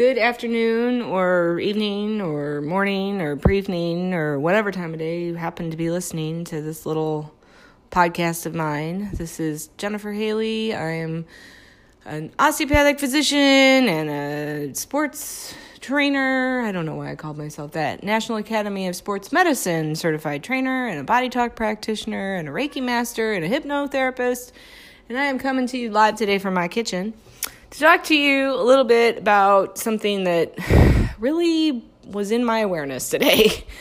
Good afternoon, or evening, or morning, or pre evening, or whatever time of day you happen to be listening to this little podcast of mine. This is Jennifer Haley. I am an osteopathic physician and a sports trainer. I don't know why I called myself that. National Academy of Sports Medicine certified trainer, and a body talk practitioner, and a Reiki master, and a hypnotherapist. And I am coming to you live today from my kitchen to talk to you a little bit about something that really was in my awareness today.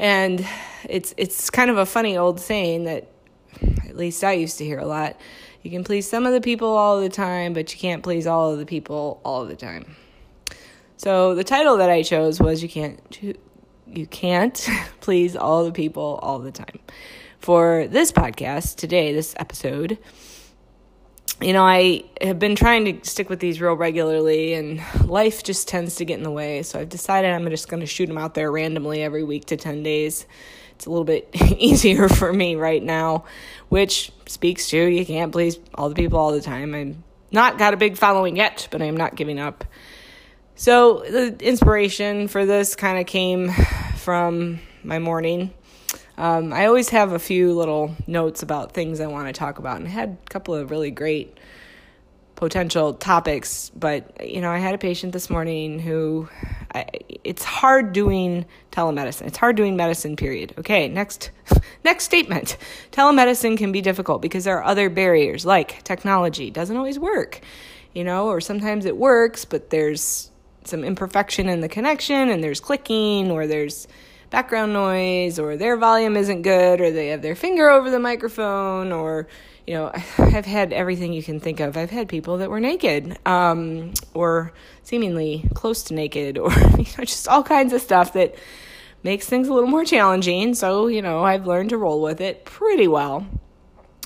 And it's it's kind of a funny old saying that at least I used to hear a lot. You can please some of the people all the time, but you can't please all of the people all the time. So the title that I chose was you can't you can't please all the people all the time. For this podcast today, this episode, you know, I have been trying to stick with these real regularly, and life just tends to get in the way. So I've decided I'm just going to shoot them out there randomly every week to 10 days. It's a little bit easier for me right now, which speaks to you can't please all the people all the time. I'm not got a big following yet, but I'm not giving up. So the inspiration for this kind of came from my morning. Um, I always have a few little notes about things I want to talk about, and I had a couple of really great potential topics. But you know, I had a patient this morning who I, it's hard doing telemedicine. It's hard doing medicine. Period. Okay, next next statement. Telemedicine can be difficult because there are other barriers, like technology doesn't always work. You know, or sometimes it works, but there's some imperfection in the connection, and there's clicking, or there's background noise or their volume isn't good or they have their finger over the microphone or you know i've had everything you can think of. I've had people that were naked um, or seemingly close to naked or you know just all kinds of stuff that makes things a little more challenging. So you know i've learned to roll with it pretty well.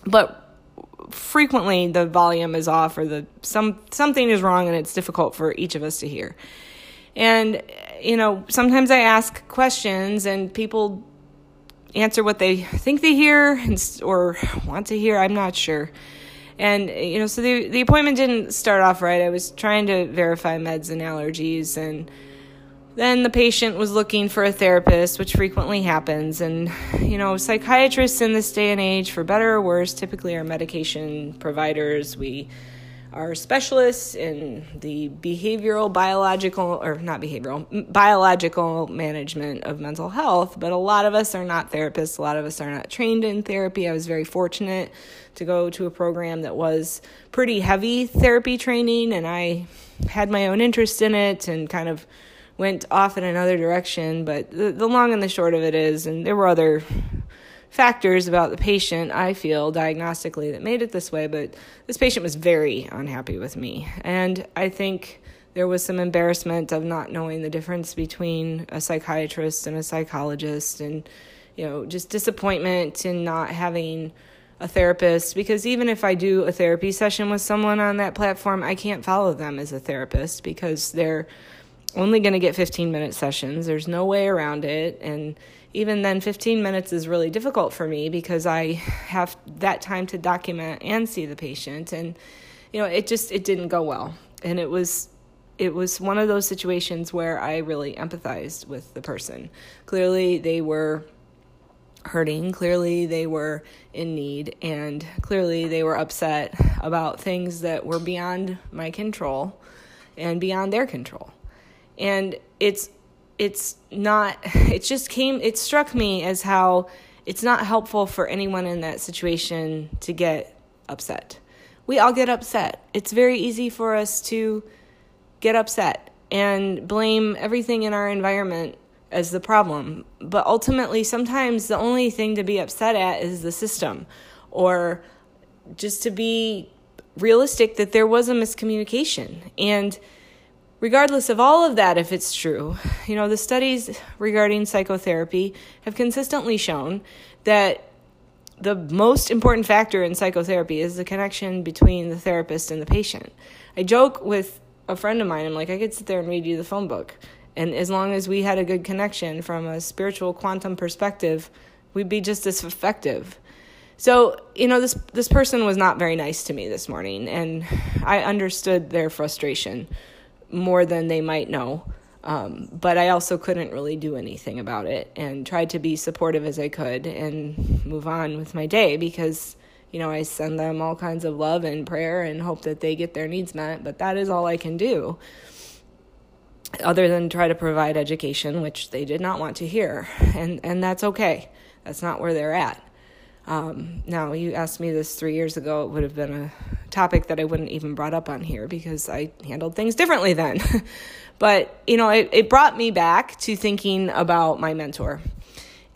But frequently the volume is off or the some something is wrong and it's difficult for each of us to hear and, you know, sometimes I ask questions and people answer what they think they hear or want to hear. I'm not sure. And, you know, so the, the appointment didn't start off right. I was trying to verify meds and allergies and then the patient was looking for a therapist, which frequently happens. And, you know, psychiatrists in this day and age, for better or worse, typically are medication providers. We are specialists in the behavioral, biological, or not behavioral, biological management of mental health. But a lot of us are not therapists. A lot of us are not trained in therapy. I was very fortunate to go to a program that was pretty heavy therapy training, and I had my own interest in it and kind of went off in another direction. But the, the long and the short of it is, and there were other factors about the patient, I feel, diagnostically that made it this way, but this patient was very unhappy with me. And I think there was some embarrassment of not knowing the difference between a psychiatrist and a psychologist, and, you know, just disappointment in not having a therapist because even if I do a therapy session with someone on that platform, I can't follow them as a therapist because they're only going to get 15 minute sessions. There's no way around it. And even then 15 minutes is really difficult for me because I have that time to document and see the patient and you know it just it didn't go well and it was it was one of those situations where I really empathized with the person. Clearly they were hurting, clearly they were in need and clearly they were upset about things that were beyond my control and beyond their control. And it's it's not it just came it struck me as how it's not helpful for anyone in that situation to get upset. We all get upset. It's very easy for us to get upset and blame everything in our environment as the problem. But ultimately, sometimes the only thing to be upset at is the system or just to be realistic that there was a miscommunication. And Regardless of all of that, if it's true, you know, the studies regarding psychotherapy have consistently shown that the most important factor in psychotherapy is the connection between the therapist and the patient. I joke with a friend of mine, I'm like, I could sit there and read you the phone book. And as long as we had a good connection from a spiritual quantum perspective, we'd be just as effective. So, you know, this this person was not very nice to me this morning and I understood their frustration more than they might know. Um, but I also couldn't really do anything about it and tried to be supportive as I could and move on with my day because, you know, I send them all kinds of love and prayer and hope that they get their needs met. But that is all I can do other than try to provide education, which they did not want to hear. And, and that's okay. That's not where they're at. Um, now, you asked me this three years ago, it would have been a topic that I wouldn't even brought up on here because I handled things differently then. but, you know, it, it brought me back to thinking about my mentor.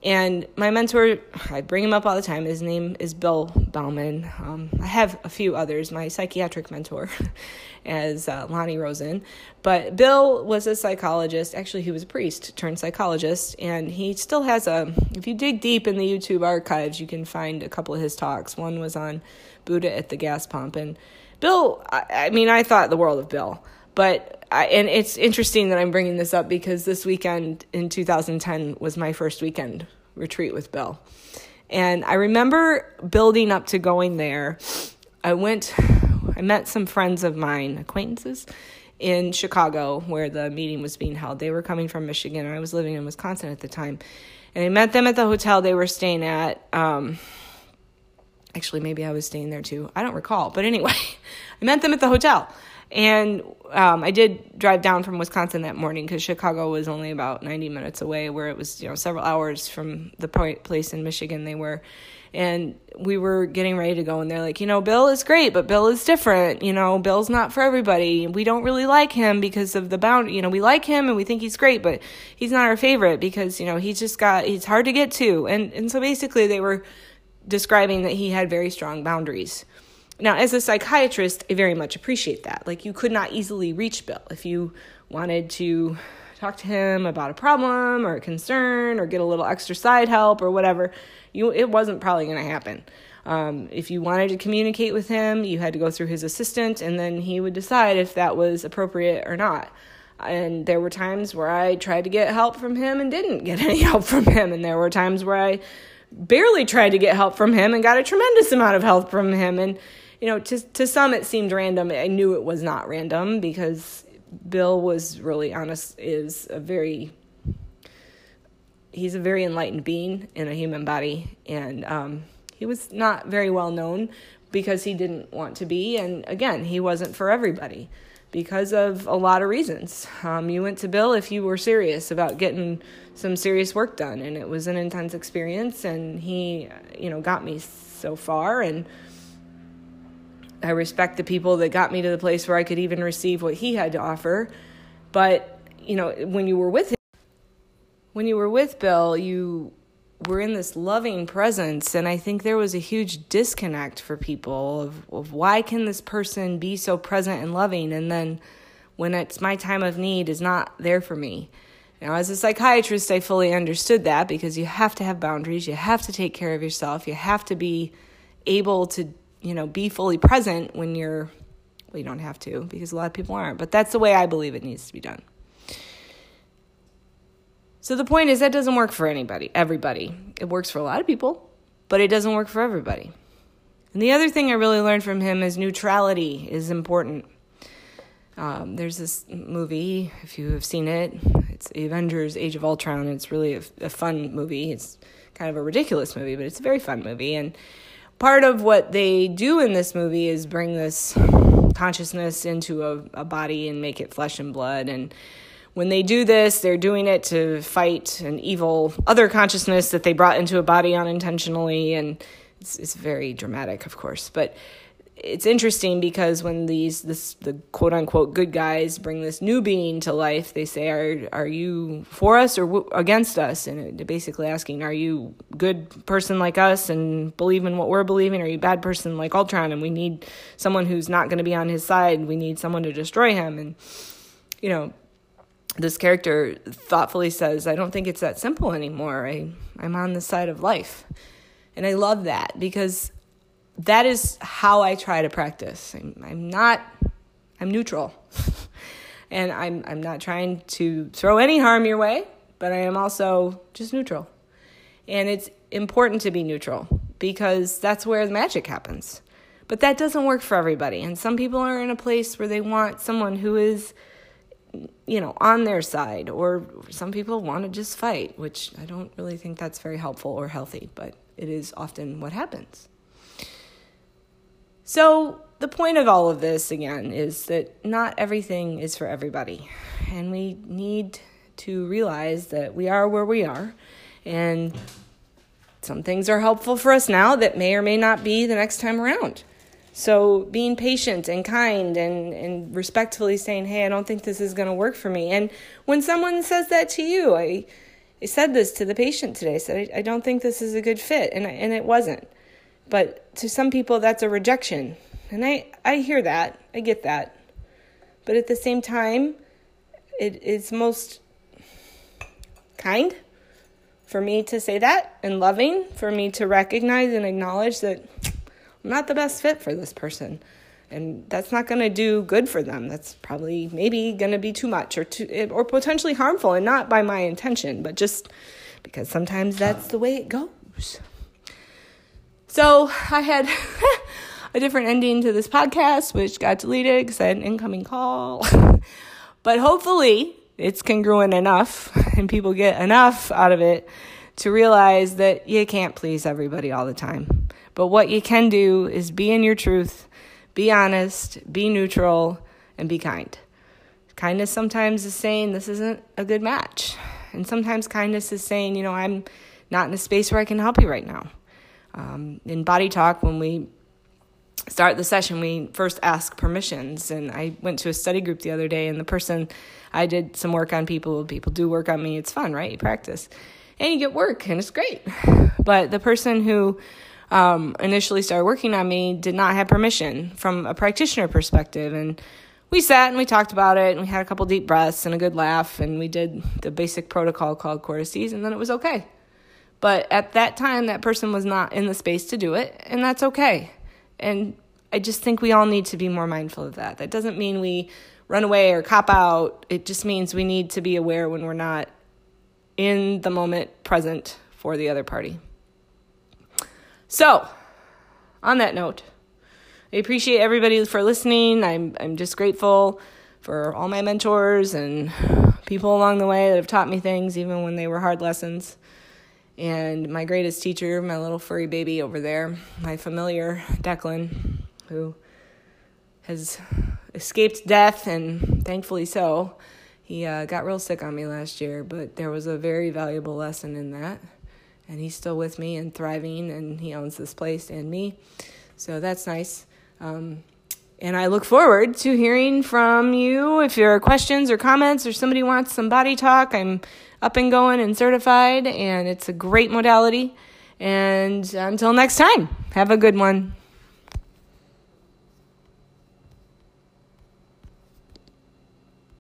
And my mentor, I bring him up all the time. His name is Bill Bauman. Um, I have a few others. My psychiatric mentor as uh, Lonnie Rosen. But Bill was a psychologist. Actually, he was a priest turned psychologist. And he still has a, if you dig deep in the YouTube archives, you can find a couple of his talks. One was on Buddha at the gas pump. And Bill, I, I mean, I thought the world of Bill. But I, and it's interesting that I'm bringing this up because this weekend in 2010 was my first weekend retreat with Bill. And I remember building up to going there. I went, I met some friends of mine, acquaintances in Chicago where the meeting was being held. They were coming from Michigan. I was living in Wisconsin at the time. And I met them at the hotel they were staying at. Um, actually, maybe I was staying there too. I don't recall. But anyway, I met them at the hotel. And um, I did drive down from Wisconsin that morning because Chicago was only about 90 minutes away, where it was you know several hours from the place in Michigan they were. And we were getting ready to go, and they're like, you know, Bill is great, but Bill is different. You know, Bill's not for everybody. We don't really like him because of the bound. You know, we like him and we think he's great, but he's not our favorite because you know he's just got he's hard to get to. And and so basically they were describing that he had very strong boundaries. Now, as a psychiatrist, I very much appreciate that. Like, you could not easily reach Bill if you wanted to talk to him about a problem or a concern or get a little extra side help or whatever. You, it wasn't probably going to happen. Um, if you wanted to communicate with him, you had to go through his assistant, and then he would decide if that was appropriate or not. And there were times where I tried to get help from him and didn't get any help from him, and there were times where I barely tried to get help from him and got a tremendous amount of help from him. And you know, to to some it seemed random. I knew it was not random because Bill was really honest. Is a very he's a very enlightened being in a human body, and um, he was not very well known because he didn't want to be, and again, he wasn't for everybody because of a lot of reasons. Um, you went to Bill if you were serious about getting some serious work done, and it was an intense experience. And he, you know, got me so far, and I respect the people that got me to the place where I could even receive what he had to offer. But, you know, when you were with him, when you were with Bill, you were in this loving presence and I think there was a huge disconnect for people of, of why can this person be so present and loving and then when it's my time of need is not there for me. Now, as a psychiatrist, I fully understood that because you have to have boundaries, you have to take care of yourself, you have to be able to you know, be fully present when you're, well, you don't have to because a lot of people aren't, but that's the way I believe it needs to be done. So the point is that doesn't work for anybody, everybody. It works for a lot of people, but it doesn't work for everybody. And the other thing I really learned from him is neutrality is important. Um, there's this movie, if you have seen it, it's Avengers Age of Ultron. It's really a, a fun movie. It's kind of a ridiculous movie, but it's a very fun movie. And part of what they do in this movie is bring this consciousness into a, a body and make it flesh and blood and when they do this, they're doing it to fight an evil other consciousness that they brought into a body unintentionally, and it's, it's very dramatic, of course. But it's interesting because when these this the quote unquote good guys bring this new being to life, they say, "Are are you for us or w- against us?" And basically asking, "Are you good person like us and believe in what we're believing? Are you bad person like Ultron and we need someone who's not going to be on his side? We need someone to destroy him." And you know, this character thoughtfully says, "I don't think it's that simple anymore. I I'm on the side of life." And I love that because that is how I try to practice. I'm, I'm not, I'm neutral. and I'm, I'm not trying to throw any harm your way, but I am also just neutral. And it's important to be neutral because that's where the magic happens. But that doesn't work for everybody. And some people are in a place where they want someone who is you know, on their side, or some people want to just fight, which I don't really think that's very helpful or healthy, but it is often what happens. So, the point of all of this, again, is that not everything is for everybody. And we need to realize that we are where we are. And some things are helpful for us now that may or may not be the next time around. So being patient and kind and, and respectfully saying, hey, I don't think this is going to work for me. And when someone says that to you, I, I said this to the patient today. I said, I, I don't think this is a good fit. And, I, and it wasn't. But to some people, that's a rejection. And I, I hear that. I get that. But at the same time, it is most kind for me to say that and loving for me to recognize and acknowledge that I'm not the best fit for this person. And that's not going to do good for them. That's probably maybe going to be too much or too or potentially harmful and not by my intention, but just because sometimes that's the way it goes. So, I had a different ending to this podcast, which got deleted because I had an incoming call. but hopefully, it's congruent enough and people get enough out of it to realize that you can't please everybody all the time. But what you can do is be in your truth, be honest, be neutral, and be kind. Kindness sometimes is saying this isn't a good match. And sometimes kindness is saying, you know, I'm not in a space where I can help you right now. Um, in body talk, when we start the session, we first ask permissions. And I went to a study group the other day, and the person, I did some work on people. People do work on me. It's fun, right? You practice. And you get work, and it's great. But the person who um, initially started working on me did not have permission from a practitioner perspective. And we sat and we talked about it, and we had a couple deep breaths and a good laugh, and we did the basic protocol called Cortices, and then it was okay. But at that time, that person was not in the space to do it, and that's okay. And I just think we all need to be more mindful of that. That doesn't mean we run away or cop out. It just means we need to be aware when we're not in the moment present for the other party. So, on that note, I appreciate everybody for listening. I'm I'm just grateful for all my mentors and people along the way that have taught me things even when they were hard lessons and my greatest teacher, my little furry baby over there, my familiar Declan, who has escaped death and thankfully so. He uh, got real sick on me last year, but there was a very valuable lesson in that. And he's still with me and thriving, and he owns this place and me. So that's nice. Um, and I look forward to hearing from you. If there are questions or comments or somebody wants some body talk, I'm up and going and certified, and it's a great modality. And until next time, have a good one.